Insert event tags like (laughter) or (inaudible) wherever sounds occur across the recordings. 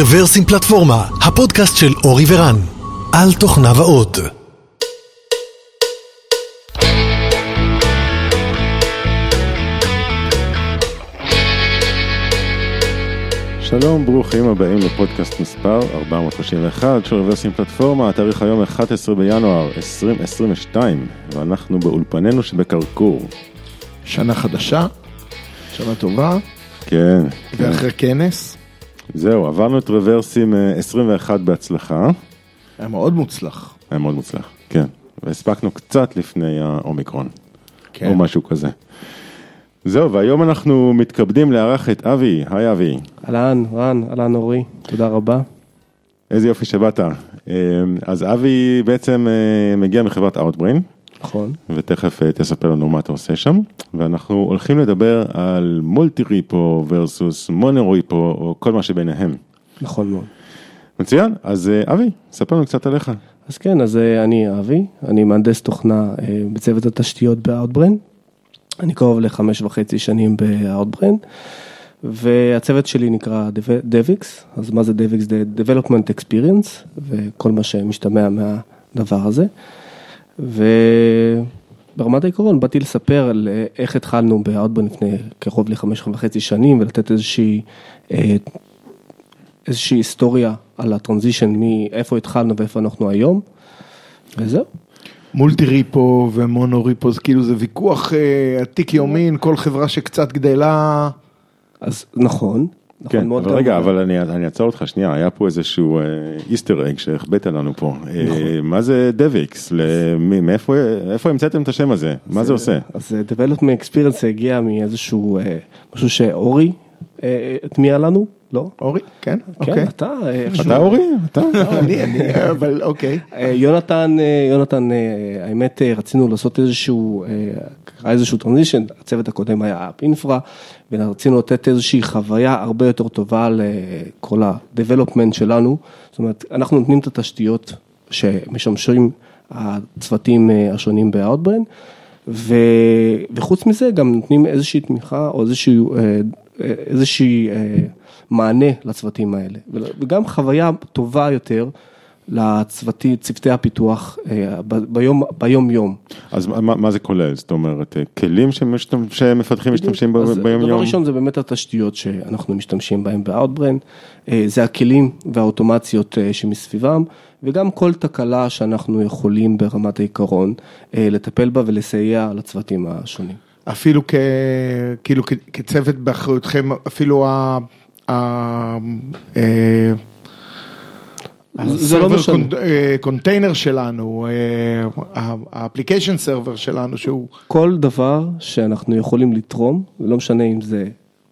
רוורסים פלטפורמה, הפודקאסט של אורי ורן, על תוכניו האות. שלום, ברוכים הבאים לפודקאסט מספר 431 של רוורסים פלטפורמה, התאריך היום 11 בינואר 2022, ואנחנו באולפנינו שבקרקור. שנה חדשה, שנה טובה, כן, כן. ואחרי כנס, זהו, עברנו את רוורסים אה, 21 בהצלחה, היה מאוד מוצלח. היה מאוד מוצלח, כן, והספקנו קצת לפני האומיקרון, כן. או משהו כזה. זהו, והיום אנחנו מתכבדים לארח את אבי, היי אבי, אהלן, רן, אהלן אורי, תודה רבה. איזה יופי שבאת. אה, אז אבי בעצם אה, מגיע מחברת Outbrain. נכון, ותכף אה, תספר לנו מה אתה עושה שם, ואנחנו הולכים לדבר על מולטי ריפו versus מונו ריפו, או כל מה שביניהם. נכון מאוד. מצוין, אז אה, אבי, ספר לנו קצת עליך. אז כן, אז אה, אני אבי, אני מהנדס תוכנה בצוות התשתיות באאוטברן. אני קרוב לחמש וחצי שנים באאוטברן, והצוות שלי נקרא DevX, אז מה זה DevX? זה Development Experience, וכל מה שמשתמע מהדבר הזה. וברמת העיקרון באתי לספר על אה, איך התחלנו באאוטברן לפני קרוב לחמש וחצי שנים, ולתת איזושהי, אה, איזושהי היסטוריה על הטרנזישן מאיפה התחלנו ואיפה אנחנו היום, וזהו. מולטי ריפו ומונו ריפו, זה כאילו זה ויכוח אה, עתיק יומין, כל חברה שקצת גדלה, אז נכון, נכון כן, מאוד. אבל רגע, אבל אני, אני אעצור אותך שנייה, היה פה איזשהו איסטר אג שהחבאת לנו פה. אה, נכון. מה זה דביקס? למי- מאיפה איפה המצאתם את השם הזה? מה זה עושה? אז אה, Development Experience הגיע מאיזשהו אה, משהו שאורי אה, הטמיע לנו, לא? אורי, כן? כן, אוקיי. אתה, אה, איכשהו. אתה אורי? אתה? לא, אני, אני, אבל אוקיי. אה, יונתן, אה, יונתן, אה, האמת אה, רצינו לעשות איזשהו, אה, קרה איזשהו טרנזישן, הצוות הקודם היה אפ אינפרה, ורצינו לתת איזושהי חוויה הרבה יותר טובה לכל ה-development שלנו, זאת אומרת, אנחנו נותנים את התשתיות שמשמשים הצוותים אה, השונים ב-Outbrain, ו- וחוץ מזה גם נותנים איזושהי תמיכה או איזשהו, אה, אה, איזושהי אה, מענה לצוותים האלה, וגם חוויה טובה יותר לצוותי, צוותי הפיתוח אה, ביום, ביום יום. אז מה, מה זה כולל? זאת אומרת, אה, כלים שמפתחים משתמשים ב- ביום דבר יום? ראשון זה באמת התשתיות שאנחנו משתמשים בהן ב-Outbrain, אה, זה הכלים והאוטומציות שמסביבם, וגם כל תקלה שאנחנו יכולים ברמת העיקרון לטפל בה ולסייע לצוותים השונים. אפילו כ, כאילו כ, כצוות באחריותכם, אפילו ה... ה- זה לא משנה. קונ- אה, קונטיינר שלנו, אה, ה application server שלנו שהוא, כל דבר שאנחנו יכולים לתרום, ולא משנה אם זה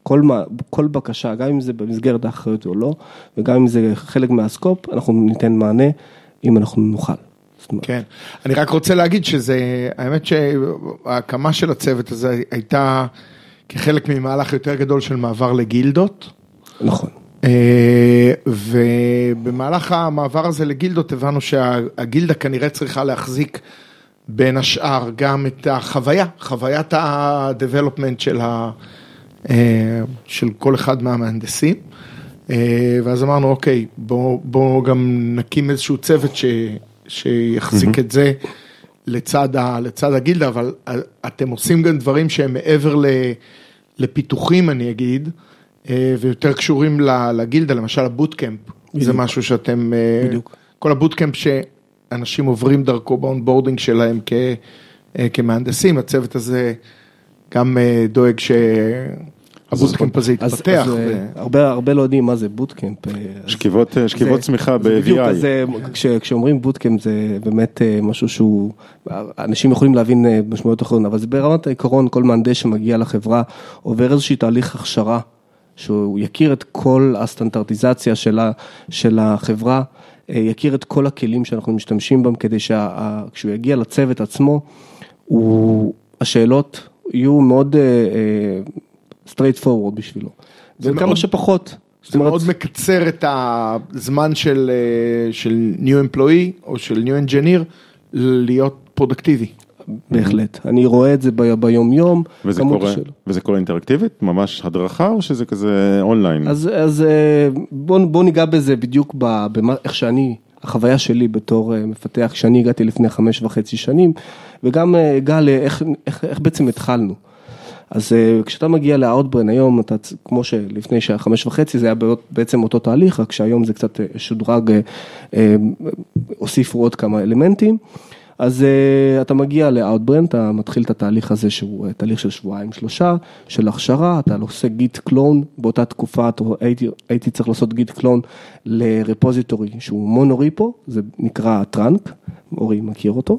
כל, מה, כל בקשה, גם אם זה במסגרת האחריות או לא, וגם אם זה חלק מהסקופ, אנחנו ניתן מענה אם אנחנו נוכל. כן. אני רק רוצה להגיד שזה, האמת שההקמה של הצוות הזה הייתה כחלק ממהלך יותר גדול של מעבר לגילדות. נכון. אה, ובמהלך המעבר הזה לגילדות הבנו שהגילדה כנראה צריכה להחזיק בין השאר גם את החוויה, חוויית ה-development של, ה, אה, של כל אחד מהמהנדסים. אה, ואז אמרנו, אוקיי, בואו בוא גם נקים איזשהו צוות ש, שיחזיק את זה לצד, ה, לצד הגילדה, אבל אתם עושים גם דברים שהם מעבר ל, לפיתוחים, אני אגיד. אה, ויותר קשורים ל- לגילדה, למשל ה bootcamp, זה בדיוק. משהו שאתם, אה, בדיוק. כל ה bootcamp שאנשים עוברים דרכו ב onboarding שלהם כ- אה, כמהנדסים, הצוות הזה גם דואג שה bootcamp הזה אז, יתפתח. אז ו- הרבה, הרבה לא יודעים מה זה bootcamp. אה, אז שכיבות, שכיבות זה- צמיחה זה בדיוק, אז ב-VI. זה- כש, כשאומרים bootcamp זה באמת משהו שהוא, אנשים יכולים להבין משמעויות אחרות, אבל זה ברמת העיקרון, כל מהנדס שמגיע לחברה עובר איזשהו תהליך הכשרה, שהוא יכיר את כל הסטנדרטיזציה של, החברה, אה, יכיר את כל הכלים שאנחנו משתמשים בהם, כדי שכשהוא יגיע לצוות עצמו, הוא, השאלות יהיו מאוד uh, straight forward בשבילו. וכמה מאוד- שפחות. זה מאוד מקצר את הזמן של, אה, של new employee או של new engineer להיות פרודקטיבי. בהחלט. אני רואה את זה ב- ביום יום. וזה קורה. וזה קורה אינטראקטיבית? ממש הדרכה או שזה כזה אונליין? אז, אז אה, בוא, בוא ניגע בזה בדיוק ב- במה, איך שאני, החוויה שלי בתור אה, מפתח, כשאני הגעתי לפני חמש וחצי שנים, וגם אה, גל, איך, איך, איך בעצם התחלנו. אז כשאתה מגיע לאאוטברן היום, אתה, כמו שלפני שהיה חמש וחצי, זה היה בעצם אותו תהליך, רק שהיום זה קצת שודרג, הוסיפו עוד כמה אלמנטים. אז uh, אתה מגיע לאאוטברן, אתה מתחיל את התהליך הזה שהוא uh, תהליך של שבועיים שלושה, של הכשרה, אתה עושה git clone, באותה תקופה הייתי, הייתי צריך לעשות git clone ל repository שהוא monorepo, זה נקרא trunk, אורי מכיר אותו.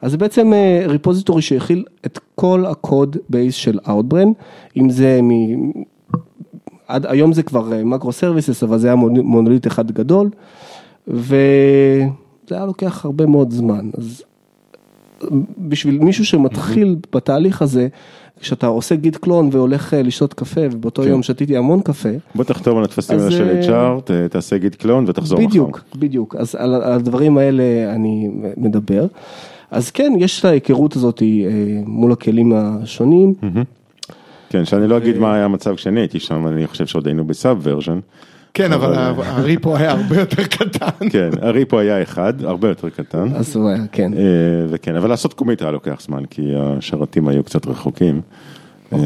אז זה בעצם אה, שהכיל את כל ה code base של Outbrain, אם זה מ... עד היום זה כבר microservices, אבל זה היה מונ- מונוליט אחד גדול, וזה היה לוקח הרבה מאוד זמן. אז בשביל מישהו שמתחיל בתהליך הזה, כשאתה עושה גיט קלון והולך אה, לשתות קפה, ובאותו כן. יום שתיתי המון קפה, בוא תחתום על הטפסים האלה של אה, HR, ת- תעשה גיט קלון ותחזור מחר. בדיוק, בדיוק, אז על על הדברים האלה אני מדבר. אז כן, יש את ההיכרות הזאת אה, מול הכלים השונים. כן, שאני לא אגיד מה היה המצב כשאני הייתי שם, אני חושב שעוד היינו בסאב ורז'ן. כן, אבל הריפו היה הרבה יותר קטן. כן, הריפו היה אחד, הרבה יותר קטן. אז הוא היה, כן. אה, וכן, אבל לעשות קומיט היה לוקח זמן, כי השרתים היו קצת רחוקים. אה,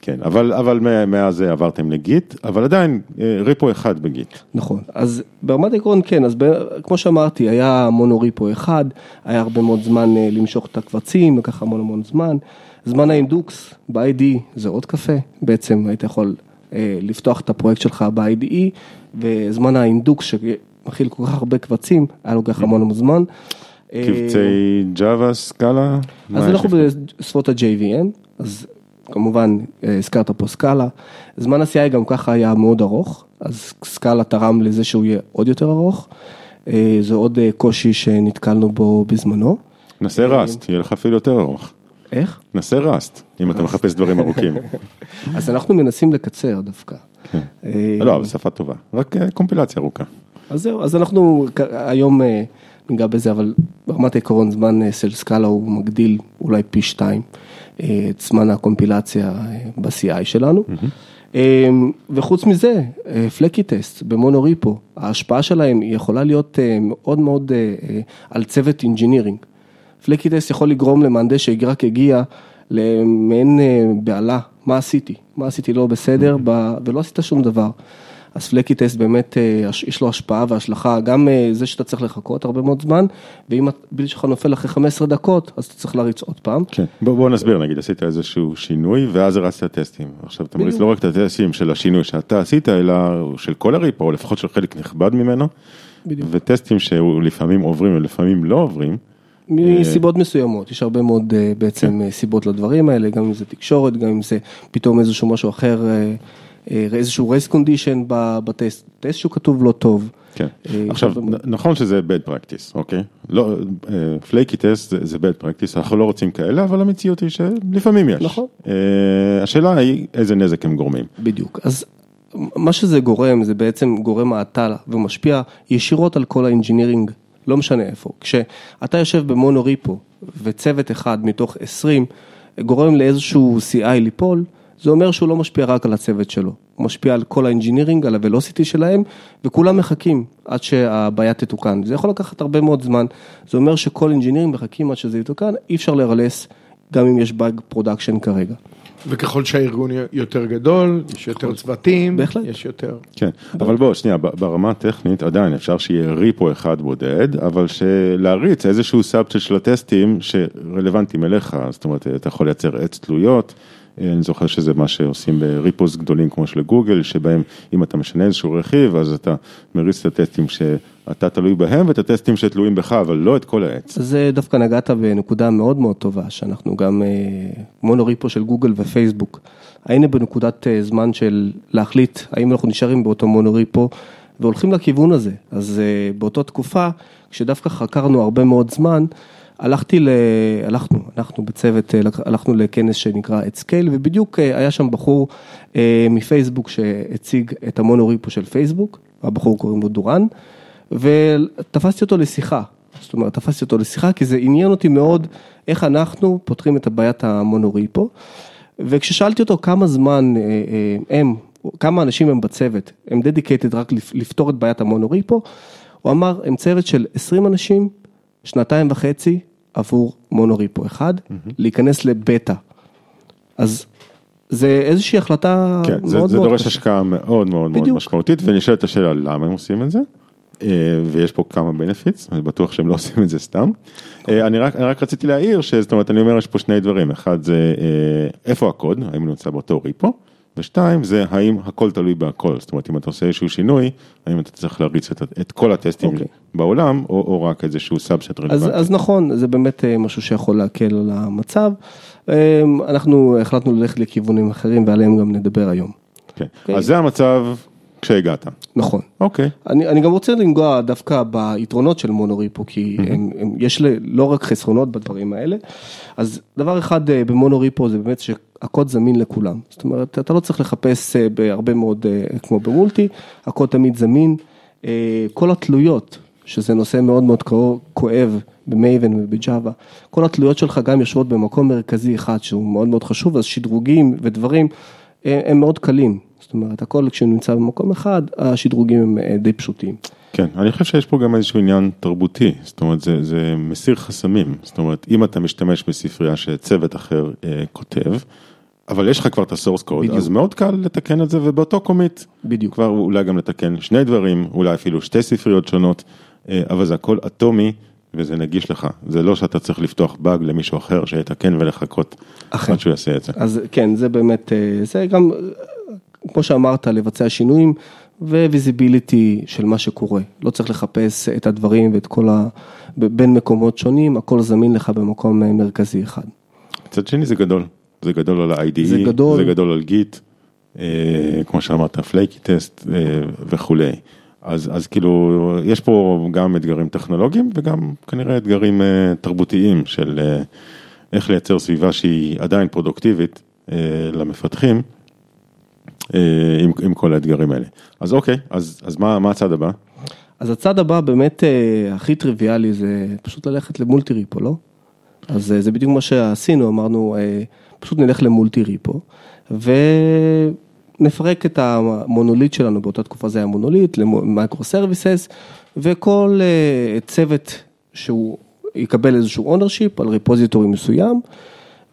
כן, אבל, אבל מה- מאז זה עברתם לגיט, אבל עדיין אה, ריפו אחד בגיט. נכון, אז ברמת העקרון כן, אז ב, כמו שאמרתי, היה מונוריפו אחד, היה הרבה מאוד זמן למשוך את הקבצים, לקח המון המון זמן. זמן האינדוקס ב-ID זה עוד קפה, בעצם היית יכול לפתוח את הפרויקט שלך ב-IDE, וזמן האינדוקס שמכיל כל כך הרבה קבצים, היה לוקח המון המון זמן. אה, קבצי ג'אווה, סקאלה? אז אנחנו? בשפות ה-JVM, אז כמובן אה, הזכרת פה סקאלה, זמן ה-CI גם ככה היה מאוד ארוך, אז סקאלה תרם לזה שהוא יהיה עוד יותר ארוך, אה, זה עוד אה, קושי שנתקלנו בו בזמנו. נסה ראסט, יהיה לך אפילו יותר ארוך. איך? נסה ראסט, אם אתה מחפש דברים ארוכים. (laughs) אז אנחנו מנסים לקצר דווקא. אה, לא, אבל שפה טובה, רק אה, קומפילציה ארוכה. אז זהו, אז אנחנו היום אה, ניגע בזה, אבל ברמת העיקרון זמן של סקאלה הוא מגדיל אולי פי שתיים את זמן הקומפילציה ב-CI שלנו. וחוץ מזה, פלקי טסט במונוריפו, ההשפעה שלהם יכולה להיות מאוד מאוד על צוות engineering. flaky test יכול לגרום למהנדס שרק הגיע למעין אה, בהלה, מה עשיתי? מה עשיתי לא בסדר ב- ולא עשית שום דבר. אז flaky test באמת אה, יש לו השפעה והשלכה, גם אה, זה שאתה צריך לחכות הרבה מאוד זמן, ואם ה build שלך נופל אחרי 15 דקות, אז אתה צריך להריץ עוד פעם. כן, בוא, בוא נסביר, נגיד עשית איזשהו שינוי ואז הרצת טסטים. עכשיו אתה מריץ. לא רק את הטסטים של השינוי שאתה עשית, אלא של כל ה repo, או לפחות של חלק נכבד ממנו, בדיוק. וטסטים שלפעמים עוברים ולפעמים לא עוברים. מסיבות מסוימות, יש הרבה מאוד אה, בעצם אה, סיבות לדברים האלה, גם אם זה תקשורת, גם אם זה פתאום איזשהו משהו אחר, אה, אה, איזשהו race condition ב test, test שהוא כתוב לא טוב. כן. אה, עכשיו, נכון שזה bad practice, אוקיי? לא, flaky test זה, bad practice, אנחנו לא רוצים כאלה, אבל המציאות היא שלפעמים יש. נכון. אה, השאלה היא איזה נזק הם גורמים. בדיוק, אז מה שזה גורם, זה בעצם גורם האטה ומשפיע ישירות על כל ה engineering, לא משנה איפה. כשאתה יושב ב monorepo וצוות אחד מתוך 20 גורם לאיזשהו CI ליפול, זה אומר שהוא לא משפיע רק על הצוות שלו, הוא משפיע על כל ה engineering, על ה velocity שלהם, וכולם מחכים עד שהבעיה תתוקן. זה יכול לקחת הרבה מאוד זמן, זה אומר שכל engineering מחכים עד שזה יתוקן, אי אפשר לרלס גם אם יש באג production כרגע. וככל שהארגון יותר גדול, יש יותר צוותים, בהחלט. יש יותר. כן, אבל בוא, שנייה, ברמה הטכנית עדיין אפשר שיהיה ריפו אחד בודד, אבל שלהריץ איזשהו סאבטל של הטסטים שרלוונטיים אליך, זאת אומרת, אתה יכול לייצר עץ תלויות. אני זוכר שזה מה שעושים בריפוס גדולים כמו של גוגל, שבהם אם אתה משנה איזשהו רכיב, אז אתה מריץ את הטסטים שאתה תלוי בהם ואת הטסטים שתלויים בך, אבל לא את כל העץ. אז אה, דווקא נגעת בנקודה מאוד מאוד טובה, שאנחנו גם אה, מונוריפו של גוגל ופייסבוק. היינו בנקודת אה, זמן של להחליט האם אנחנו נשארים באותו monorepo והולכים לכיוון הזה. אז אה, באותה תקופה, כשדווקא חקרנו הרבה מאוד זמן, הלכתי ל... הלכנו, אנחנו בצוות, אה, הלכנו לכנס שנקרא At Scale, ובדיוק אה, היה שם בחור אה, מפייסבוק שהציג את ה monorepo של פייסבוק, הבחור קוראים לו דורן, ותפסתי אותו לשיחה. זאת אומרת, תפסתי אותו לשיחה, כי זה עניין אותי מאוד איך אנחנו פותרים את הבעיית המונוריפו. וכששאלתי אותו כמה זמן הם, כמה אנשים הם בצוות, הם דדיקטד רק לפתור את בעיית המונוריפו, הוא אמר, הם צוות של 20 אנשים, שנתיים וחצי עבור מונוריפו אחד, mm-hmm. להיכנס לבטא. אז זה איזושהי החלטה כן, מאוד זה, מאוד זה דורש קשה. השקעה מאוד מאוד מאוד בדיוק. משמעותית, ונשאלת השאלה למה הם עושים את זה, אה, ויש פה כמה benefits, אני בטוח שהם לא עושים את זה סתם. אה, אני רק, אני רק רציתי להעיר, שזאת אומרת, אני אומר, יש פה שני דברים, אחד זה אה, איפה הקוד, האם הוא נמצא באותו repo, ושתיים זה האם הכל תלוי בהכל, זאת אומרת, אם אתה עושה איזשהו שינוי, האם אתה צריך להריץ את, את כל הטסטים אוקיי. בעולם, או, או רק איזשהו subset אז, רלוונטי. אז נכון, זה באמת אה, משהו שיכול להקל על המצב. אה, אנחנו החלטנו ללכת לכיוונים אחרים ועליהם גם נדבר היום. כן. אוקיי. אז זה המצב כשהגעת. נכון. אוקיי. אני, אני גם רוצה לנגוע דווקא ביתרונות של מונוריפו, כי הם, הם, יש לא רק חסרונות בדברים האלה. אז דבר אחד אה, במונוריפו זה באמת שהקוד זמין לכולם. זאת אומרת, אתה לא צריך לחפש אה, בהרבה מאוד, אה, כמו במולטי, הקוד תמיד זמין. כל התלויות, שזה נושא מאוד מאוד כואב- במייבן ובג'אווה, כל התלויות שלך גם יושבות במקום מרכזי אחד שהוא מאוד מאוד חשוב, אז שדרוגים ודברים הם מאוד קלים. זאת אומרת, הכל כשנמצא במקום אחד, השדרוגים הם אה, די פשוטים. כן, אני חושב שיש פה גם איזשהו עניין תרבותי, זאת אומרת זה, זה מסיר חסמים, זאת אומרת אם אתה משתמש בספרייה שצוות אחר אה, כותב, אבל יש לך כבר את הסורס קוד, בדיוק. אז מאוד קל לתקן את זה ובאותו קומיט, בדיוק. כבר אולי גם לתקן שני דברים, אולי אפילו שתי ספריות שונות, אה, אבל זה הכל אטומי וזה נגיש לך, זה לא שאתה צריך לפתוח באג למישהו אחר שיתקן ולחכות. עד שהוא יעשה את זה. אז כן, זה באמת, אה, זה גם, כמו שאמרת, לבצע שינויים ו visibility של מה שקורה. לא צריך לחפש את הדברים ואת כל ה... בין מקומות שונים, הכל זמין לך במקום אה, מרכזי אחד. מצד שני זה גדול, זה גדול על ה-IDE, זה גדול. זה גדול על git, אה, כמו שאמרת, flaky test אה, וכולי. אז, אז כאילו, יש פה גם אתגרים טכנולוגיים וגם כנראה אתגרים אה, תרבותיים של אה, איך לייצר סביבה שהיא עדיין פרודוקטיבית אה, למפתחים, עם, עם כל האתגרים האלה. אז אוקיי, אז, אז מה, מה הצד הבא? אז הצד הבא באמת אה, הכי טריוויאלי זה פשוט ללכת ל multi repo, לא? אז אה, זה בדיוק מה שעשינו, אמרנו, אה, פשוט נלך ל multi repo, ונפרק את המונוליט שלנו, באותה תקופה זה היה מונוליט, ל microservices, וכל אה, צוות שהוא יקבל איזשהו ownership על repository מסוים,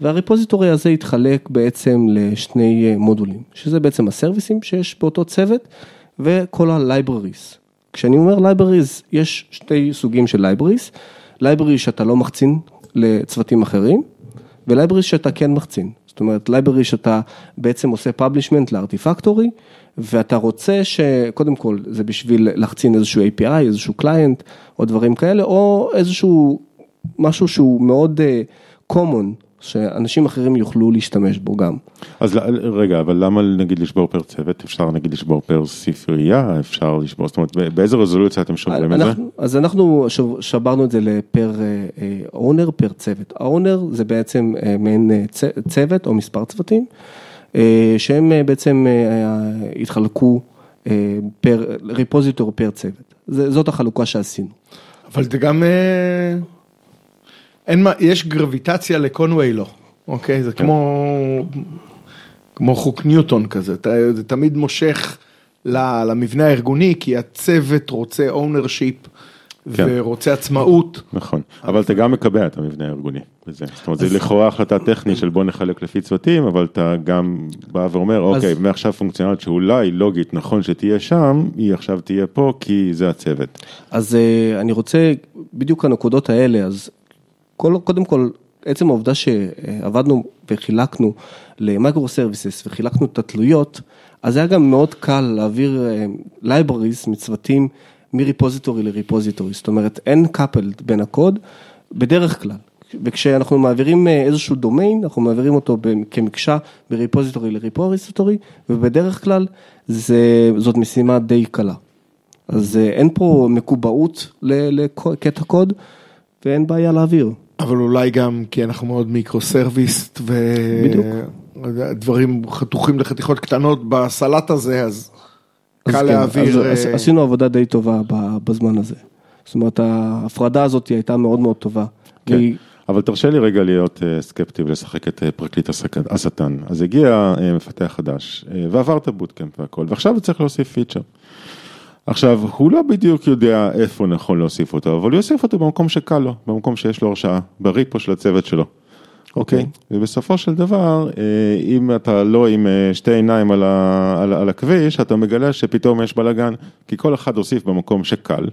וה repository הזה יתחלק בעצם לשני אה, מודולים, שזה בעצם הסרוויסים שיש באותו צוות, וכל ה-libraries. כשאני אומר libraries, יש שתי סוגים של libraries, library שאתה לא מחצין לצוותים אחרים, ו-libraries שאתה כן מחצין. זאת אומרת, library שאתה בעצם עושה publishment ל Artifactory, ואתה רוצה שקודם כל זה בשביל להחצין איזשהו API, איזשהו client, או דברים כאלה, או איזשהו משהו שהוא מאוד uh, common, שאנשים אחרים יוכלו להשתמש בו גם. אז רגע, אבל למה נגיד לשבור פר צוות? אפשר נגיד לשבור פר ספרייה, אפשר לשבור, זאת אומרת, באיזה רזולוציה אתם שוברים את זה? אז אנחנו שברנו את זה לפר אונר, פר צוות. האונר זה בעצם אה, מעין אה, צוות או מספר צוותים, אה, שהם אה, בעצם אה, התחלקו אה, פר, repository פר צוות. זה- זאת החלוקה שעשינו. אבל זה גם, אה, אין מה, יש גרביטציה ל Conway law, אוקיי? זה כמו, כמו חוק ניוטון כזה, אתה- זה תמיד מושך ל- למבנה הארגוני, כי הצוות רוצה ownership כן. ורוצה עצמאות. נכון, אבל אתה גם מקבע את המבנה הארגוני בזה, זאת אומרת, זה לכאורה החלטה טכנית של בוא נחלק לפי צוותים, אבל אתה גם בא ואומר, אוקיי, מעכשיו פונקציונלית שאולי לוגית נכון שתהיה שם, היא עכשיו תהיה פה כי זה הצוות. אז אה, אני רוצה, בדיוק הנקודות האלה, אז קודם כל, עצם העובדה שעבדנו וחילקנו ל microservices וחילקנו את התלויות, אז היה גם מאוד קל להעביר libraries מצוותים מ repository ל repository, זאת אומרת אין coupling בין הקוד בדרך כלל. וכשאנחנו מעבירים אה, איזשהו דומיין, אנחנו מעבירים אותו כמקשה מריפוזיטורי לריפוזיטורי, ובדרך כלל זה, זאת משימה די קלה. אז אה, אין פה מקובעות לקטע קוד, ואין בעיה להעביר. אבל אולי גם כי אנחנו מאוד מיקרו סרוויסט. ודברים חתוכים לחתיכות קטנות בסלט הזה, אז אז קל כן, להעביר. אז אה, עשינו עבודה די טובה ב- בזמן הזה. זאת אומרת, ההפרדה הזאת הייתה מאוד מאוד טובה. כן. והיא- אבל תרשה לי רגע להיות אה, סקפטי ולשחק את אה, פרקליט השטן. אז הגיע מפתח חדש ועבר את ה bootcamp והכל, ועכשיו צריך להוסיף פיצ'ר. עכשיו, הוא לא בדיוק יודע איפה נכון להוסיף אותו, אבל הוא יוסיף אותו במקום שקל לו, במקום שיש לו הרשאה, ב repo של הצוות שלו. אוקיי? ובסופו של דבר, אה, אם אתה לא עם אה, שתי עיניים על, ה, על, על הכביש, אתה מגלה שפתאום יש בלאגן, כי כל אחד הוסיף במקום שקל.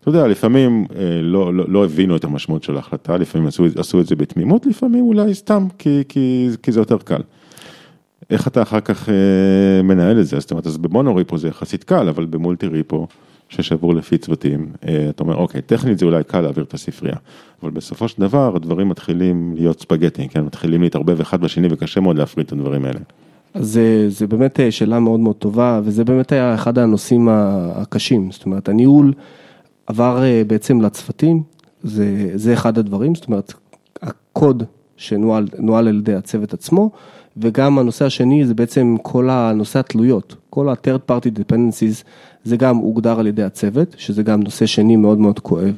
אתה יודע, לפעמים אה, לא, לא, לא הבינו את המשמעות של ההחלטה, לפעמים עשו, עשו את זה בתמימות, לפעמים אולי סתם, כי, כי, כי זה יותר קל. איך אתה אחר כך אה, מנהל את זה? זאת אומרת, אז במונו ריפו זה יחסית קל, אבל במולטי ריפו, ששבור לפי צוותים, אה, אתה אומר, אוקיי, טכנית זה אולי קל להעביר את הספרייה, אבל בסופו של דבר הדברים מתחילים להיות ספגטי, כן? מתחילים להתערבב אחד בשני וקשה מאוד להפריד את הדברים האלה. אז זה, זה באמת אה, שאלה מאוד מאוד טובה, וזה באמת היה אחד הנושאים הקשים, זאת אומרת, הניהול עבר בעצם לצוותים, זה, זה אחד הדברים, זאת אומרת, הקוד שנוהל נוהל על ידי הצוות עצמו, וגם הנושא השני זה בעצם כל הנושא התלויות, כל ה-third party dependencies, זה גם הוגדר על ידי הצוות, שזה גם נושא שני מאוד מאוד כואב.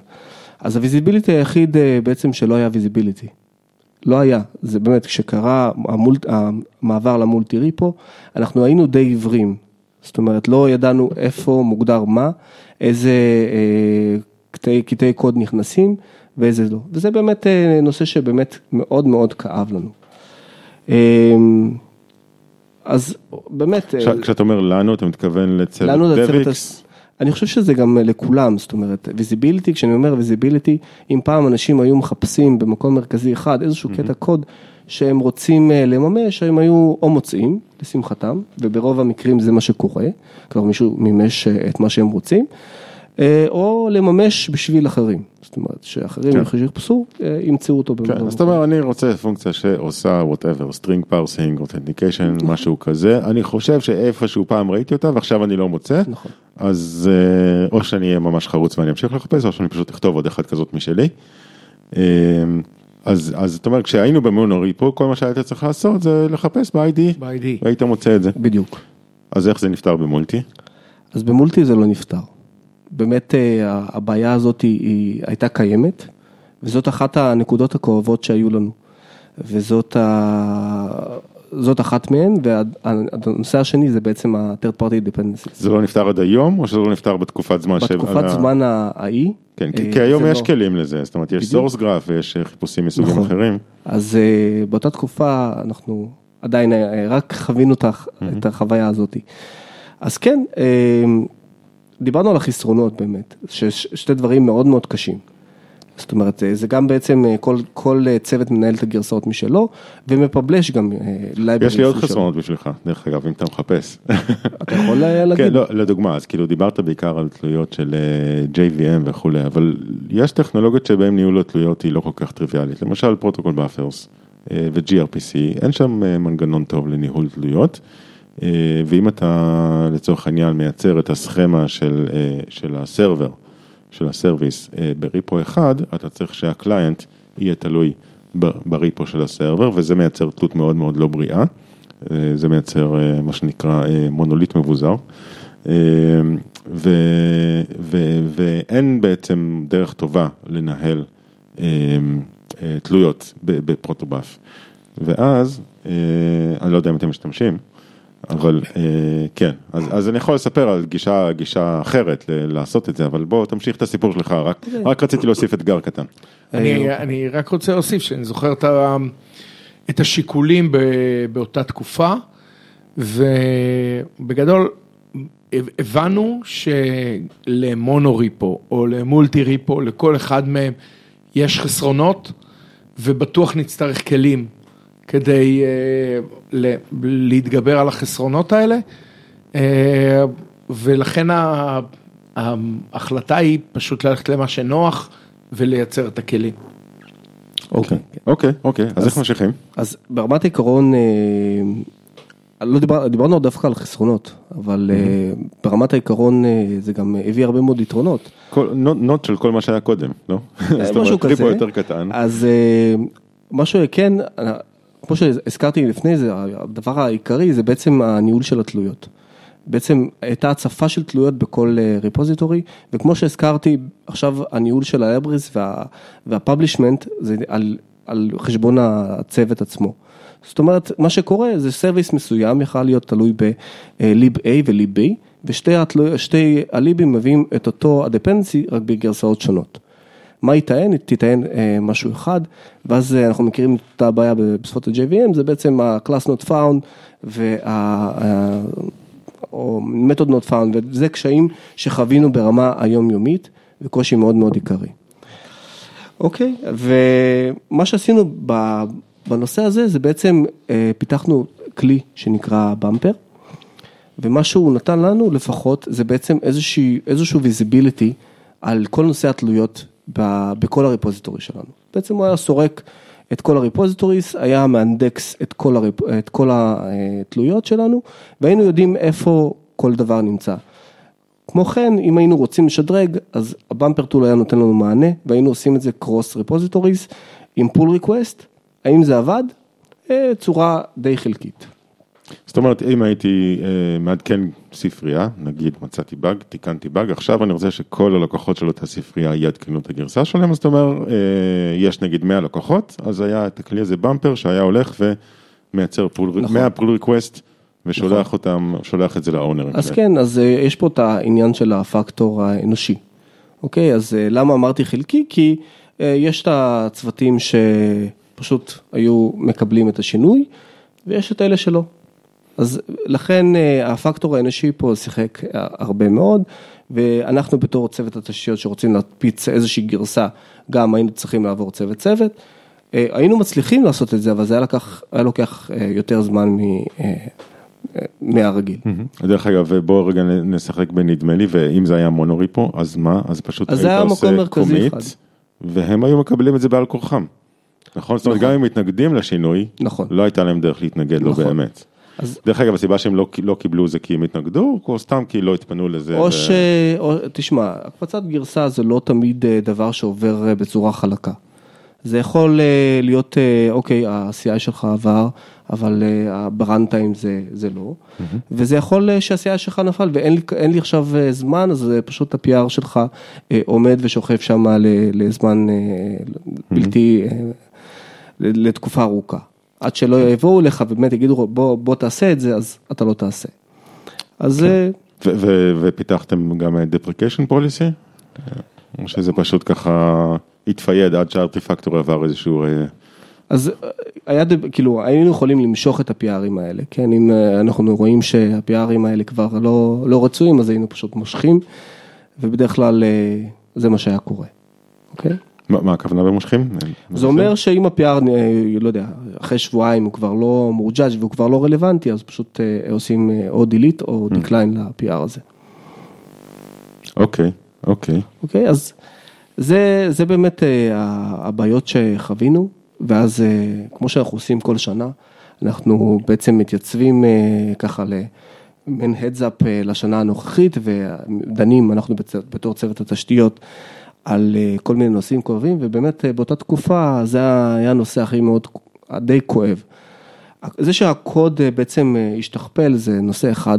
אז ה-visibility היחיד אה, בעצם שלא היה visibility. לא היה, זה באמת, כשקרה המולט, המעבר ל-multi repo, אנחנו היינו די עיוורים. זאת אומרת, לא ידענו איפה מוגדר מה, איזה אה, קטעי, קטעי קוד נכנסים ואיזה לא. וזה באמת אה, נושא שבאמת מאוד מאוד כאב לנו. אה, אז באמת, אה, כשאתה אומר לנו, אתה מתכוון לצוות? הס- אני חושב שזה גם לכולם, זאת אומרת, visibility, כשאני אומר visibility, אם פעם אנשים היו מחפשים במקום מרכזי אחד איזשהו קטע קוד שהם רוצים אה, לממש, הם היו או מוצאים, לשמחתם, וברוב המקרים זה מה שקורה, כבר מישהו מימש אה, את מה שהם רוצים, אה, או לממש בשביל אחרים, זאת אומרת, שאחרים כן. יחפשו, אה, ימצאו אותו כן, במקום אז אתה אומר, אני רוצה פונקציה שעושה whatever, string parsing, authentication, משהו כזה, אני חושב שאיפשהו פעם ראיתי אותה ועכשיו אני לא מוצא, נכון. אז אה, או שאני אהיה ממש חרוץ ואני אמשיך לחפש, או שאני פשוט אכתוב עוד אחד כזאת משלי. אה, אז, אז זאת אומרת, כשהיינו במונו ריפו, כל מה שהיית צריך לעשות זה לחפש ב-ID, ב-ID. והיית מוצא את זה. בדיוק. אז איך זה נפתר במולטי? אז במולטי זה לא נפתר. באמת אה, הבעיה הזאת היא, היא הייתה קיימת, וזאת אחת הנקודות הכואבות שהיו לנו. וזאת ה... זאת אחת מהן, והנושא השני זה בעצם ה-third party dependencies. זה לא נפתר עד היום, או שזה לא נפתר בתקופת זמן? בתקופת זמן ההיא. כן, כי, אה, כי היום יש לא- כלים לזה, זאת אומרת, יש source graph ויש אה, חיפושים מסוגים נכון. אחרים. אז באותה תקופה אנחנו עדיין רק חווינו את הח- את החוויה הזאת. אז כן, דיברנו על החסרונות באמת, שיש שתי דברים מאוד מאוד קשים. זאת אומרת, אה, זה גם בעצם אה, כל, כל אה, צוות מנהל את הגרסאות משלו, ומפבלש גם libraries יש לי עוד. חסרונות בשבילך, דרך אגב, אם אתה מחפש. אתה יכול להגיד? כן, לא, לדוגמה, אז כאילו דיברת בעיקר על תלויות של JVM וכולי, אבל יש טכנולוגיות שבהן ניהול התלויות היא לא כל כך טריוויאלית, למשל Protocol Buffers ו-GRPC, אין שם מנגנון טוב לניהול תלויות, ואם אתה לצורך העניין מייצר את הסכמה של, אה, של ה-server, של ה-service אה, ב-repo אחד, אתה צריך שה-client יהיה תלוי ב-repo של ה-server, וזה מייצר תלות מאוד מאוד לא בריאה. אה, זה מייצר אה, מה שנקרא אה, מונוליט מבוזר. אה, ו, ו, ואין בעצם דרך טובה לנהל אה, אה, תלויות בפרוטובאף. ואז, אה, אני לא יודע אם אתם משתמשים, אבל אה, כן, אז, אז אני יכול לספר על גישה, גישה אחרת ל- לעשות את זה, אבל בוא תמשיך את הסיפור שלך, רק, רק רציתי להוסיף אתגר קטן. אני, אני רק רוצה להוסיף שאני זוכר את, ה, את השיקולים ב, באותה תקופה, ובגדול הבנו שלמונו ריפו או למולטי ריפו, לכל אחד מהם יש חסרונות, ובטוח נצטרך כלים כדי uh, ל, להתגבר על החסרונות האלה, uh, ולכן ה, ההחלטה היא פשוט ללכת למה שנוח ולייצר את הכלים. אוקיי. אוקיי, אוקיי, אז איך ממשיכים? אז ברמת העיקרון, אה, לא דיבר, דיברנו דווקא על חסרונות, אבל אה, ברמת העיקרון אה, זה גם הביא הרבה מאוד יתרונות. כל- נות נות של כל מה שהיה קודם, לא? זאת אה, משהו כזה. יותר קטן. אז אה, משהו כן, אה, כמו שהזכרתי לפני זה, הדבר העיקרי זה בעצם הניהול של התלויות. בעצם הייתה הצפה של תלויות בכל ריפוזיטורי, וכמו שהזכרתי, עכשיו הניהול של ה-Libris וה-Publishment זה על, על חשבון הצוות עצמו. זאת אומרת, מה שקורה זה סרוויס מסוים יכול להיות תלוי ב-lib A ו-lib B, ושתי הליבים מביאים את אותו ה-dependency רק בגרסאות שונות. מה יטען? תטען אה, משהו אחד, ואז אה, אנחנו מכירים את הבעיה בשפות ה-JVM, זה בעצם ה-class not found, וה... או method not found, וזה קשיים שחווינו ברמה היומיומית, וקושי מאוד מאוד עיקרי. אוקיי, ומה שעשינו בנושא הזה, זה בעצם אה, פיתחנו כלי שנקרא במפר, ומה שהוא נתן לנו לפחות, זה בעצם איזשהו, איזשהו visibility על כל נושא התלויות בכל הריפוזיטורי שלנו. בעצם הוא היה סורק את כל הריפוזיטוריס, היה מאנדקס את כל, הריפ... את כל התלויות שלנו, והיינו יודעים איפה כל דבר נמצא. כמו כן, אם היינו רוצים לשדרג, אז ה-Bumper tool היה נותן לנו מענה, והיינו עושים את זה cross repositories עם pull request, האם זה עבד? אה, צורה די חלקית. זאת אומרת, אם הייתי אה, מעדכן ספרייה, נגיד מצאתי באג, תיקנתי באג, עכשיו אני רוצה שכל הלקוחות של אותה ספרייה יעדכנו את הגרסה שלהם, אז אתה אומר, אה, יש נגיד 100 לקוחות, אז היה את הכלי הזה Bumper שהיה הולך ומייצר pull, נכון. 100 pull request. ושולח נכון. אותם, שולח את זה ל-ownerים. אז כן, אז אה, יש פה את העניין של הפקטור האנושי. אוקיי, אז אה, למה אמרתי חלקי? כי אה, יש את הצוותים שפשוט היו מקבלים את השינוי, ויש את אלה שלא. אז לכן אה, הפקטור האנושי פה שיחק אה, הרבה מאוד, ואנחנו בתור צוות התשתיות שרוצים להקפיץ איזושהי גרסה, גם היינו צריכים לעבור צוות צוות. אה, היינו מצליחים לעשות את זה, אבל זה היה, לקח, היה לוקח יותר זמן מ... מהרגיל. דרך אגב, בואו רגע נשחק בנדמה לי, ואם זה היה מונוריפו, אז מה? אז פשוט אז מקום מרכזי אחד. והם היו מקבלים את זה בעל כורחם. נכון? זאת אומרת, נכון. גם אם מתנגדים לשינוי, נכון. לא הייתה להם דרך להתנגד לו נכון. באמת. אז... דרך אגב, הסיבה שהם לא, לא קיבלו זה כי הם התנגדו, או סתם כי לא התפנו לזה? או ו... ש... או, תשמע, הקפצת גרסה זה לא תמיד אה, דבר שעובר אה, בצורה חלקה. זה יכול אה, להיות, אוקיי, ה-CI שלך עבר, אבל ברנטיים זה, זה לא, mm-hmm. וזה יכול שה-CI שלך נפל ואין לי, לי עכשיו זמן, אז פשוט ה-PR שלך עומד ושוכב שם לזמן בלתי, mm-hmm. לתקופה ארוכה. עד שלא יבואו אליך ובאמת יגידו בוא, בוא תעשה את זה, אז אתה לא תעשה. אז... כן. ופיתחתם גם deprecation policy? או שזה פשוט ככה התפייד עד שהארטיפקטור עבר איזשהו... אה, אז אה, היה, כאילו, היינו יכולים למשוך את הפיארים האלה, כן, אם אה, אנחנו רואים שהפיארים האלה כבר לא, לא רצויים, אז היינו פשוט מושכים, ובדרך כלל זה מה שהיה קורה, אוקיי? מה הכוונה במושכים? זה אומר שאם ה-PR, לא יודע, אחרי שבועיים הוא כבר לא מורג'אג' והוא כבר לא רלוונטי, אז פשוט אה, עושים אה, או delete או mm. decline ל-PR הזה. אוקיי, אוקיי. אוקיי, אז זה, זה באמת אה, הבעיות שחווינו, ואז כמו שאנחנו עושים כל שנה, אנחנו בעצם מתייצבים ככה למין heads up לשנה הנוכחית, ודנים, אנחנו בתור צוות התשתיות, על אה, כל מיני נושאים כואבים, ובאמת אה, באותה תקופה זה היה הנושא הכי מאוד, די כואב. זה שהקוד אה, בעצם השתכפל זה נושא אחד,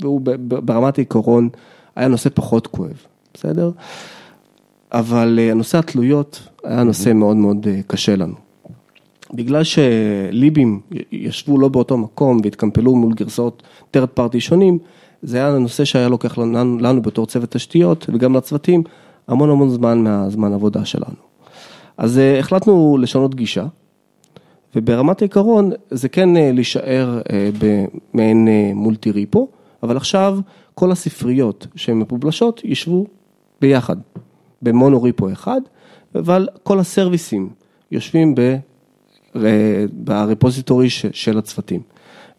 והוא ברמת העיקרון היה נושא פחות כואב, בסדר? אבל הנושא התלויות היה נושא מאוד מאוד קשה לנו. בגלל שליבים ישבו לא באותו מקום והתקמפלו מול גרסאות third party שונים, זה היה נושא שהיה לוקח לנו, לנו בתור צוות תשתיות וגם לצוותים המון המון זמן מהזמן עבודה שלנו. אז אה, החלטנו לשנות גישה, וברמת העיקרון זה כן אה, להישאר אה, במעין מולטי ריפו, אבל עכשיו כל הספריות שהן מפובלשות ישבו ביחד, במונו ריפו אחד, אבל כל הסרוויסים יושבים ב... ברפוזיטורי של הצוותים.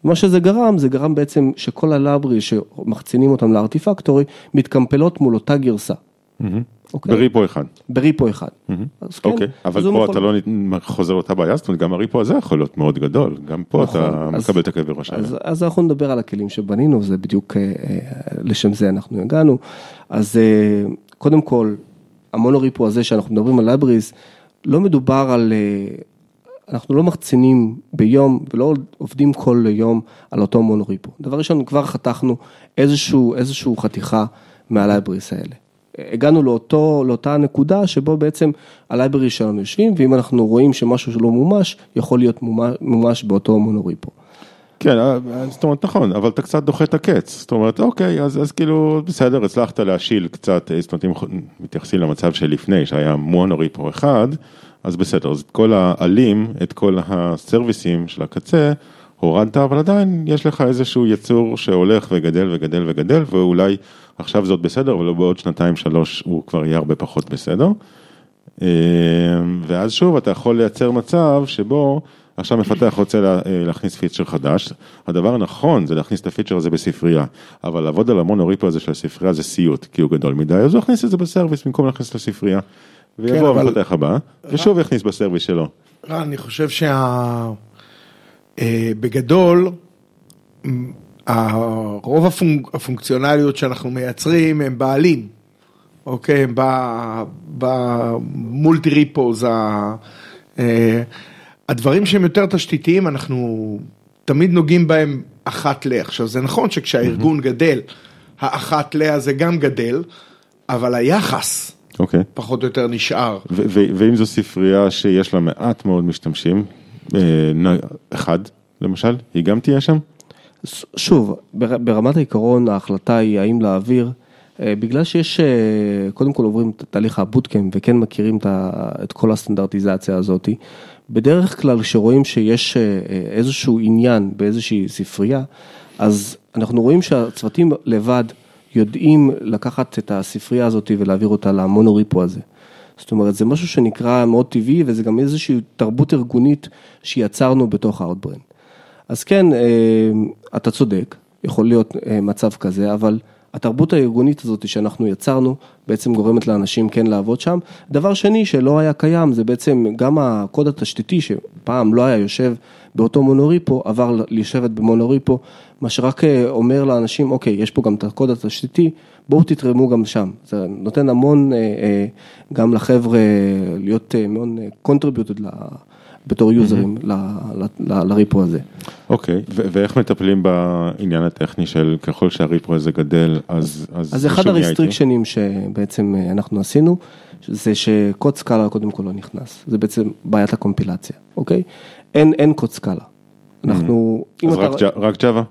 מה שזה גרם, זה גרם בעצם שכל הלאברי שמחצינים אותם לארטיפקטורי, מתקמפלות מול אותה גרסה. Mm-hmm. אוקיי? בריפו אחד. בריפו אחד. אז כן, אוקיי, אבל פה אתה לא חוזר אותה בעיה, זאת אומרת גם הריפו הזה יכול להיות מאוד גדול, גם פה אתה נכון, מקבל את הכאבי ראש האלה. אז אנחנו נדבר על הכלים שבנינו, זה בדיוק אה, אה, לשם זה אנחנו הגענו. אז אה, קודם כל, ה-monorepo הזה שאנחנו מדברים על libraries, לא מדובר על אנחנו לא מחצינים ביום ולא עובדים כל יום על אותו monorepo. דבר ראשון, כבר חתכנו איזשהו, איזשהו חתיכה מה-libraries האלה. הגענו לאותו, לאותה נקודה שבו בעצם ה-library שלנו יושבים, ואם אנחנו רואים שמשהו שלא מומש, יכול להיות מומש, מומש באותו monorepo. כן, אה, זאת אומרת, נכון, אבל אתה קצת דוחה את הקץ. זאת אומרת, אוקיי, אז, אז כאילו, בסדר, הצלחת להשיל קצת, אה, זאת אומרת, אם מתייחסים למצב שלפני, שהיה מונוריפו אחד, אז בסדר, אז את כל העלים, את כל הסרוויסים של הקצה, הורדת, אבל עדיין יש לך איזשהו יצור שהולך וגדל וגדל וגדל, ואולי עכשיו זאת בסדר, אבל בעוד שנתיים שלוש הוא כבר יהיה הרבה פחות בסדר. אה, ואז שוב, אתה יכול לייצר מצב שבו עכשיו מפתח רוצה לה, אה, להכניס feature חדש, הדבר הנכון זה להכניס את ה-feature הזה בספרייה, אבל לעבוד על ה-monorepo הזה של הספרייה זה סיוט, כי הוא גדול מדי, אז הוא יכניס את זה ב-service במקום להכניס לספרייה. ויבוא כן, אבל... המפתח הבא, ושוב יכניס ב-service שלו. רן, אני חושב שה... אה, בגדול, רוב הפונק... הפונקציונליות שאנחנו מייצרים הם בעלים, אוקיי? במולטי ריפוז, אה, הדברים שהם יותר תשתיתיים, אנחנו תמיד נוגעים בהם אחת ל. עכשיו, זה נכון שכשהארגון גדל, האחת ל הזה גם גדל, אבל היחס אוקיי. פחות או יותר נשאר. ואם זו ספרייה שיש לה מעט מאוד משתמשים, אחד למשל, היא גם תהיה שם? שוב, ברמת העיקרון ההחלטה היא האם להעביר, אה, בגלל שיש, אה, קודם כל עוברים את תהליך הבוטקאמפ וכן מכירים את כל הסטנדרטיזציה הזאת, בדרך כלל כשרואים שיש איזשהו עניין באיזושהי ספרייה, אז אנחנו רואים שהצוותים לבד יודעים לקחת את הספרייה הזאת ולהעביר אותה למונוריפו הזה. זאת אומרת, זה משהו שנקרא מאוד טבעי וזה גם איזושהי תרבות ארגונית שיצרנו בתוך האוטברן. אז כן, אה, אתה צודק, יכול להיות אה, מצב כזה, אבל התרבות הארגונית הזאת שאנחנו יצרנו בעצם גורמת לאנשים כן לעבוד שם. דבר שני שלא היה קיים זה בעצם גם הקוד התשתיתי שפעם לא היה יושב באותו מונוריפו עבר לשבת במונוריפו, מה שרק אה, אומר לאנשים אוקיי יש פה גם את הקוד התשתיתי בואו תתרמו גם שם, זה נותן המון גם לחבר'ה להיות מאוד contributed בתור יוזרים לריפו הזה. אוקיי, ואיך מטפלים בעניין הטכני של ככל שהריפו הזה גדל, אז... אז אחד הרסטריקשנים שבעצם אה, אנחנו עשינו, זה שקוד סקאלה קודם כל לא נכנס, זה בעצם בעיית הקומפילציה, אוקיי? אין, אין קוד סקאלה. אנחנו... אז רק, ג'אווה?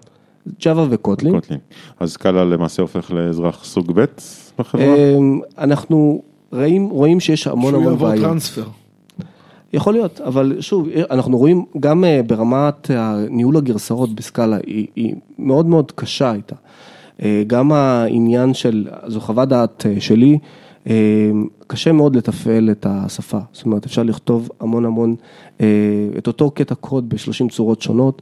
ג'אווה וקוטלין. קוטלין. אז סקאלה למעשה הופך לאזרח סוג ב' בחברה? אמ, אנחנו רואים, רואים שיש המון המון בעיות. שהוא יעבור טרנספר. יכול להיות, אבל שוב, אנחנו רואים גם אה, ברמת ניהול הגרסאות בסקאלה, היא, היא מאוד מאוד קשה הייתה. אה, גם העניין של, זו חוות דעת אה, שלי, קשה מאוד לתפעל את השפה, זאת אומרת אפשר לכתוב המון המון, את אותו קטע קוד בשלושים צורות שונות,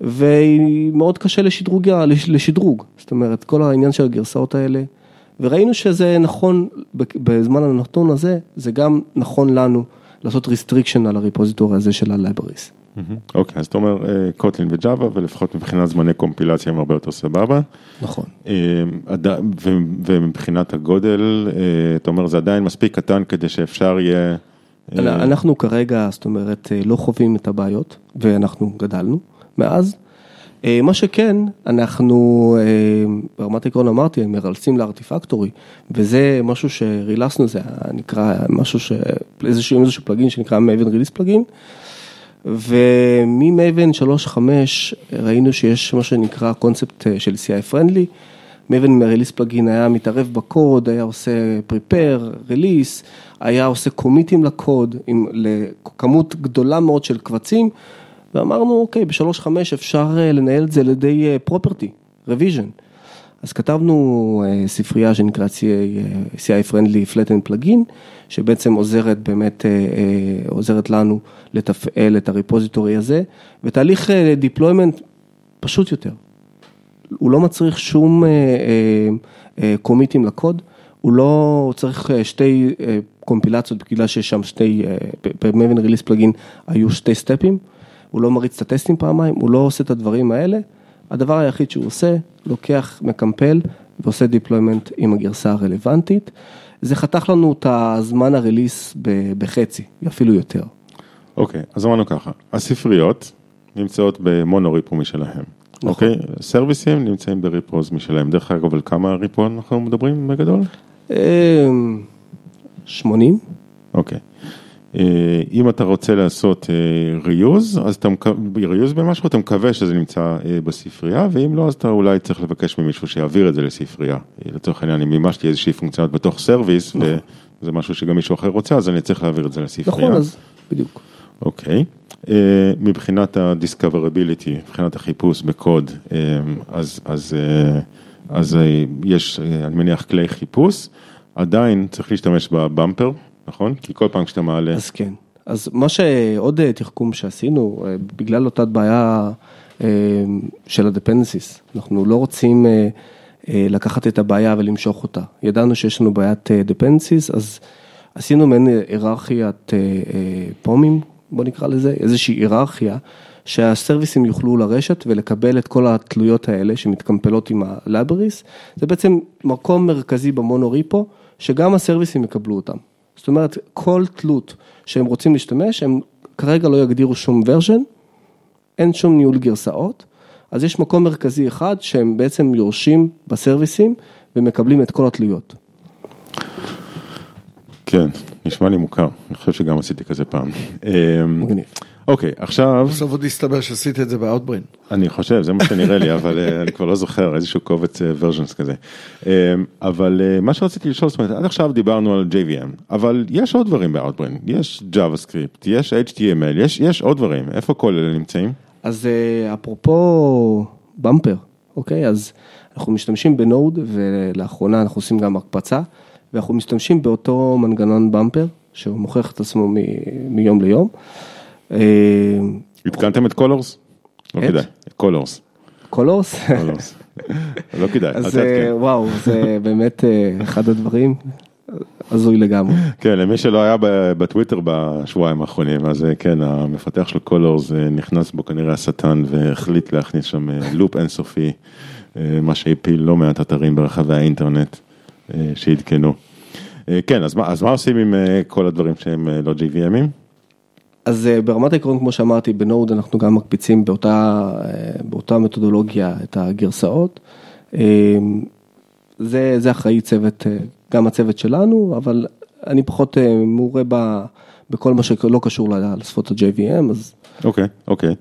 והיא מאוד קשה לשדרוג, לשדרוג, זאת אומרת כל העניין של הגרסאות האלה, וראינו שזה נכון בזמן הנתון הזה, זה גם נכון לנו. לעשות restriction על ה-repository הזה של ה-libraries. אוקיי, אז אתה אומר Kotlin ו-Java, ולפחות מבחינת זמני קומפילציה הם הרבה יותר סבבה. נכון. אה, ומבחינת הגודל, אה, אתה אומר זה עדיין מספיק קטן כדי שאפשר יהיה... אה, אנחנו כרגע, זאת אומרת, לא חווים את הבעיות, ואנחנו גדלנו מאז. אה, מה שכן, אנחנו אה, ברמת עקרון אמרתי, הם מרלסים לארטיפקטורי, וזה משהו שרילסנו, זה נקרא משהו ש... איזשהו, איזשהו פלאגין שנקרא Maven Release פלאגין, ומ-Maven 3.5 ראינו שיש מה שנקרא קונספט אה, של CI Friendly, Maven Release פלאגין היה מתערב בקוד, היה עושה Prepare, Release, היה עושה קומיטים לקוד, עם לכמות גדולה מאוד של קבצים. ואמרנו, אוקיי, בשלוש חמש אפשר אה, לנהל את זה על ידי property, revision. אז כתבנו אה, ספרייה שנקראת CI Friendly Flatten Plugin, שבעצם עוזרת באמת, אה, עוזרת לנו לתפעל את ה-repository הזה, ותהליך deployment פשוט יותר. הוא לא מצריך שום commitים לקוד, הוא לא צריך שתי קומפילציות בגלל שיש שם שתי, ב-Maven Release Plugin היו שתי stepים. הוא לא מריץ את הטסטים פעמיים, הוא לא עושה את הדברים האלה. הדבר היחיד שהוא עושה, לוקח, מקמפל ועושה deployment עם הגרסה הרלוונטית. זה חתך לנו את הזמן ה-release בחצי, אפילו יותר. אוקיי, אז אמרנו ככה, הספריות נמצאות ב-monorepo משלהם. נכון. אוקיי, serviceים נמצאים ב-repos משלהם. דרך אגב, על כמה repo אנחנו מדברים בגדול? אמ, 80? אוקיי. אה, אם אתה רוצה לעשות reuse, אז אתה reuse במשהו, אתה מקווה שזה נמצא אה, בספרייה, ואם לא, אז אתה אולי צריך לבקש ממישהו שיעביר את זה לספרייה. אה, לצורך העניין, אם מימשתי איזושהי פונקציונליות בתוך service, וזה משהו שגם מישהו אחר רוצה, אז אני צריך להעביר את זה לספרייה. נכון, אז בדיוק. אוקיי. אה, מבחינת ה-discoverability, מבחינת החיפוש בקוד, אה, אז, אז, אה, אז אה, יש, אה, אני מניח, כלי חיפוש, עדיין צריך להשתמש בבמפר, נכון? כי כל פעם כשאתה מעלה... אז כן. אז מה שעוד אה, תחכום שעשינו, אה, בגלל אותה בעיה אה, של ה-dependencies, אנחנו לא רוצים לקחת את הבעיה ולמשוך אותה. ידענו שיש לנו בעיית dependencies, אז עשינו מעין היררכיית פומים, בוא נקרא לזה, איזושהי היררכיה, שהסרוויסים יוכלו לרשת ולקבל את כל התלויות האלה שמתקמפלות עם ה-libraries, זה בעצם מקום מרכזי במונוריפו, שגם הסרוויסים יקבלו אותם. זאת אומרת, כל תלות שהם רוצים להשתמש, הם כרגע לא יגדירו שום version, אין שום ניהול גרסאות, אז יש מקום מרכזי אחד שהם בעצם יורשים בסרוויסים ומקבלים את כל התלויות. כן, נשמע לי מוכר, אני חושב שגם עשיתי כזה פעם. אה, מגניב. אוקיי, עכשיו, בסוף עוד הסתבר שעשית את זה באוטברין. אני חושב, זה מה שנראה לי, אבל אה, אני כבר לא זוכר, איזשהו קובץ versions כזה. אה, אבל אה, מה שרציתי לשאול, זאת אומרת, עד עכשיו דיברנו על JVM, אבל יש עוד דברים ב-Outbrain, יש JavaScript, יש HTML, יש, יש עוד דברים, איפה כל אלה נמצאים? אז אה, אפרופו במפר, אוקיי? אז אנחנו משתמשים בנוד ולאחרונה אנחנו עושים גם הקפצה, ואנחנו משתמשים באותו מנגנון Bumper, שהוא מוכיח את עצמו מ- מיום ליום. אה, עדכנתם את Colors? לא? כדאי, Colors, Colors? Colors. לא כדאי, אל אז אה, תעדכן. וואו, זה באמת אה, אחד הדברים הזוי לגמרי. כן, למי שלא היה בטוויטר בשבועיים האחרונים, אז אה, כן, המפתח של Colors אה, נכנס בו כנראה השטן והחליט להכניס שם אה, loop אינסופי, אה, מה שהפיל לא מעט אתרים ברחבי האינטרנט אה, שעדכנו. אה, כן, אז מה, אז מה עושים עם אה, כל הדברים שהם אה, לא JVMים? אז אה, ברמת העקרון, כמו שאמרתי, בנוד אנחנו גם מקפיצים באותה, אה, באותה מתודולוגיה את הגרסאות. אה, זה, זה אחראי צוות, גם הצוות שלנו, אבל אני פחות מעורה ב, בכל מה שלא קשור לשפות ה-JVM, אז אוקיי, אוקיי.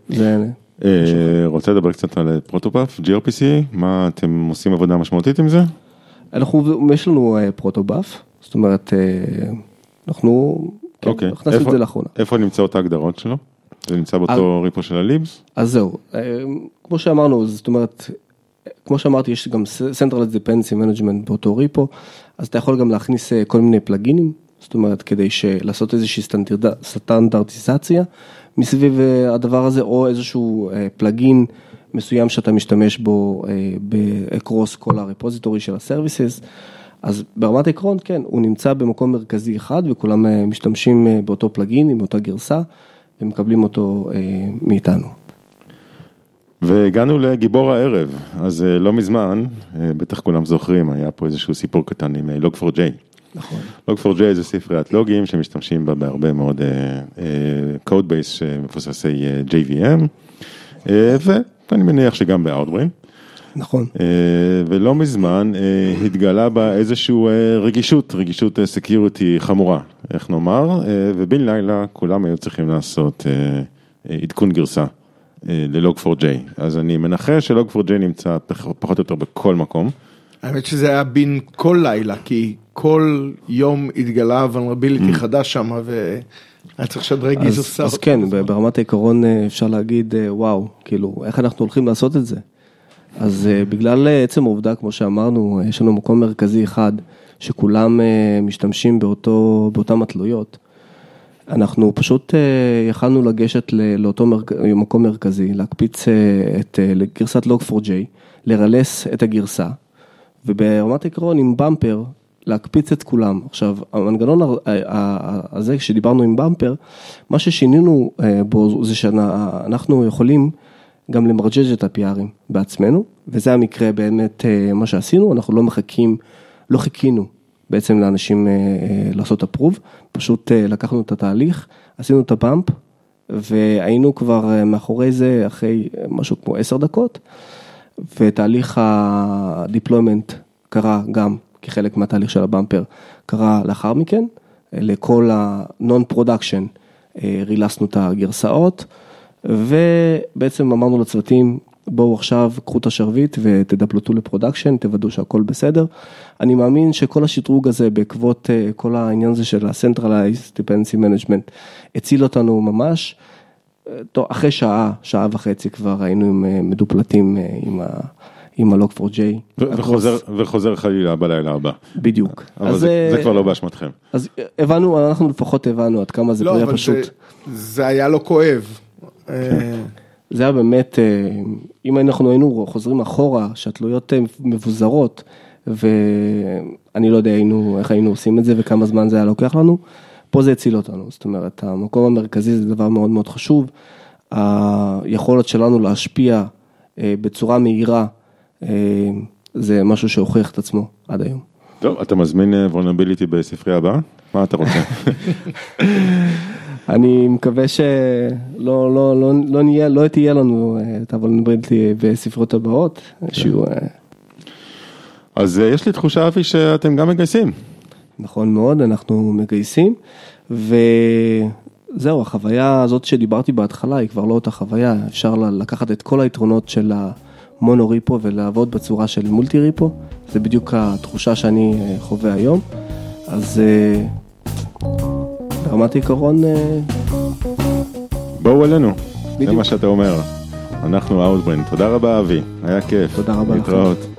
רוצה לדבר קצת על פרוטופאף, gRPC, מה אתם עושים עבודה משמעותית עם זה? אנחנו, יש לנו פרוטובאף, זאת אומרת, אנחנו, אוקיי. הכנסנו את זה לאחרונה. איפה נמצאות ההגדרות שלו? זה נמצא באותו ריפו של הליבס? אז זהו, אה, כמו שאמרנו, זאת אומרת, כמו שאמרתי, יש גם Centralized Dependency Management באותו ריפו, אז אתה יכול גם להכניס אה, כל מיני פלאגינים, זאת אומרת, כדי לעשות איזושהי סטנדרטיזציה מסביב אה, הדבר הזה, או איזשהו פלאגין מסוים שאתה משתמש בו באקרוס כל הרפוזיטורי של הסרוויסס. אז ברמת העקרון, כן, הוא נמצא במקום מרכזי אחד וכולם אה, משתמשים אה, באותו פלאגין עם אותה גרסה ומקבלים אותו אה, מאיתנו. והגענו לגיבור הערב, אז אה, לא מזמן, בטח כולם זוכרים, היה פה איזשהו סיפור קטן עם אה, Log4j. נכון. Log4j זה ספריית לוגים שמשתמשים בה בהרבה מאוד code base שמבוססי JVM, ואני מניח שגם ב-Outbrain. נכון. אה, ולא מזמן אה, התגלה בה איזושהי רגישות, רגישות security חמורה, איך נאמר, אה, ובן לילה כולם היו צריכים לעשות אה, אה, עדכון גרסה אה, ל-Log4j. אז אני מנחש ש-Log4j נמצא פח- פחות או יותר בכל מקום. האמת שזה היה בין כל לילה, כי כל יום התגלה vulnerability חדש שם, והיה צריך לשדרג אז, גרסאות. אז כן, ברמת העיקרון אה, אפשר להגיד, אה, וואו, כאילו, איך אנחנו הולכים לעשות את זה? אז אה, בגלל אה, עצם העובדה, כמו שאמרנו, אה, יש לנו מקום מרכזי אחד, שכולם משתמשים באותו, באותם התלויות. אנחנו פשוט יכלנו לגשת לאותו מרק... מקום מרכזי, להקפיץ את גרסת Log4j, לרלס את הגרסה, וברמת עקרון עם במפר, להקפיץ את כולם. עכשיו, המנגנון הזה, כשדיברנו עם במפר, מה ששינינו בו זה שאנחנו יכולים גם למרג'ג' את ה-PRים בעצמנו, וזה המקרה באמת אה, מה שעשינו, אנחנו לא מחכים, לא חיכינו בעצם לאנשים אה, אה, לעשות approve, פשוט לקחנו את התהליך, עשינו את הבאמפ, והיינו כבר מאחורי זה אחרי משהו כמו עשר דקות, ותהליך ה-deployment קרה גם כחלק מהתהליך של הבמפר, קרה לאחר מכן, לכל ה-non-production רילסנו את הגרסאות, ובעצם אמרנו לצוותים, בואו עכשיו קחו את השרביט ותדפלטו ל production, תוודאו שהכל בסדר. אני מאמין שכל השדרוג הזה בעקבות אה, כל העניין הזה של ה-Centralized Dependency Management הציל אותנו ממש. טוב, אחרי שעה, שעה וחצי כבר היינו אה, מדופלטים אה, עם ה... עם ה-Log4j. וחוזר, וחוזר חלילה בלילה הבא. בדיוק. אבל זה, זה כבר לא באשמתכם. אז הבנו, אנחנו לפחות הבנו עד כמה זה לא, היה פשוט. זה, זה היה לא כואב. זה היה באמת, אם אנחנו היינו חוזרים אחורה, שהתלויות מבוזרות, ואני לא יודע היינו, איך היינו עושים את זה וכמה זמן זה היה לוקח לנו, פה זה הציל אותנו, זאת אומרת, המקום המרכזי זה דבר מאוד מאוד חשוב, היכולת שלנו להשפיע בצורה מהירה, זה משהו שהוכיח את עצמו עד היום. טוב, אתה מזמין וולנביליטי בספרי הבאה? מה אתה רוצה? (laughs) אני מקווה שלא לא, לא, לא, לא נהיה, לא תהיה לנו את הוולנביליטי בספרות הבאות, שהוא... אז יש לי תחושה אבי שאתם גם מגייסים. נכון מאוד, אנחנו מגייסים, וזהו, החוויה הזאת שדיברתי בהתחלה היא כבר לא אותה חוויה, אפשר לקחת את כל היתרונות של המונו ריפו ולעבוד בצורה של מולטי ריפו, זה בדיוק התחושה שאני חווה היום, אז ברמת עיקרון... בואו אלינו, בדיוק. זה מה שאתה אומר. אנחנו אאוטברין, תודה רבה אבי, היה כיף. תודה רבה לך. להתראות.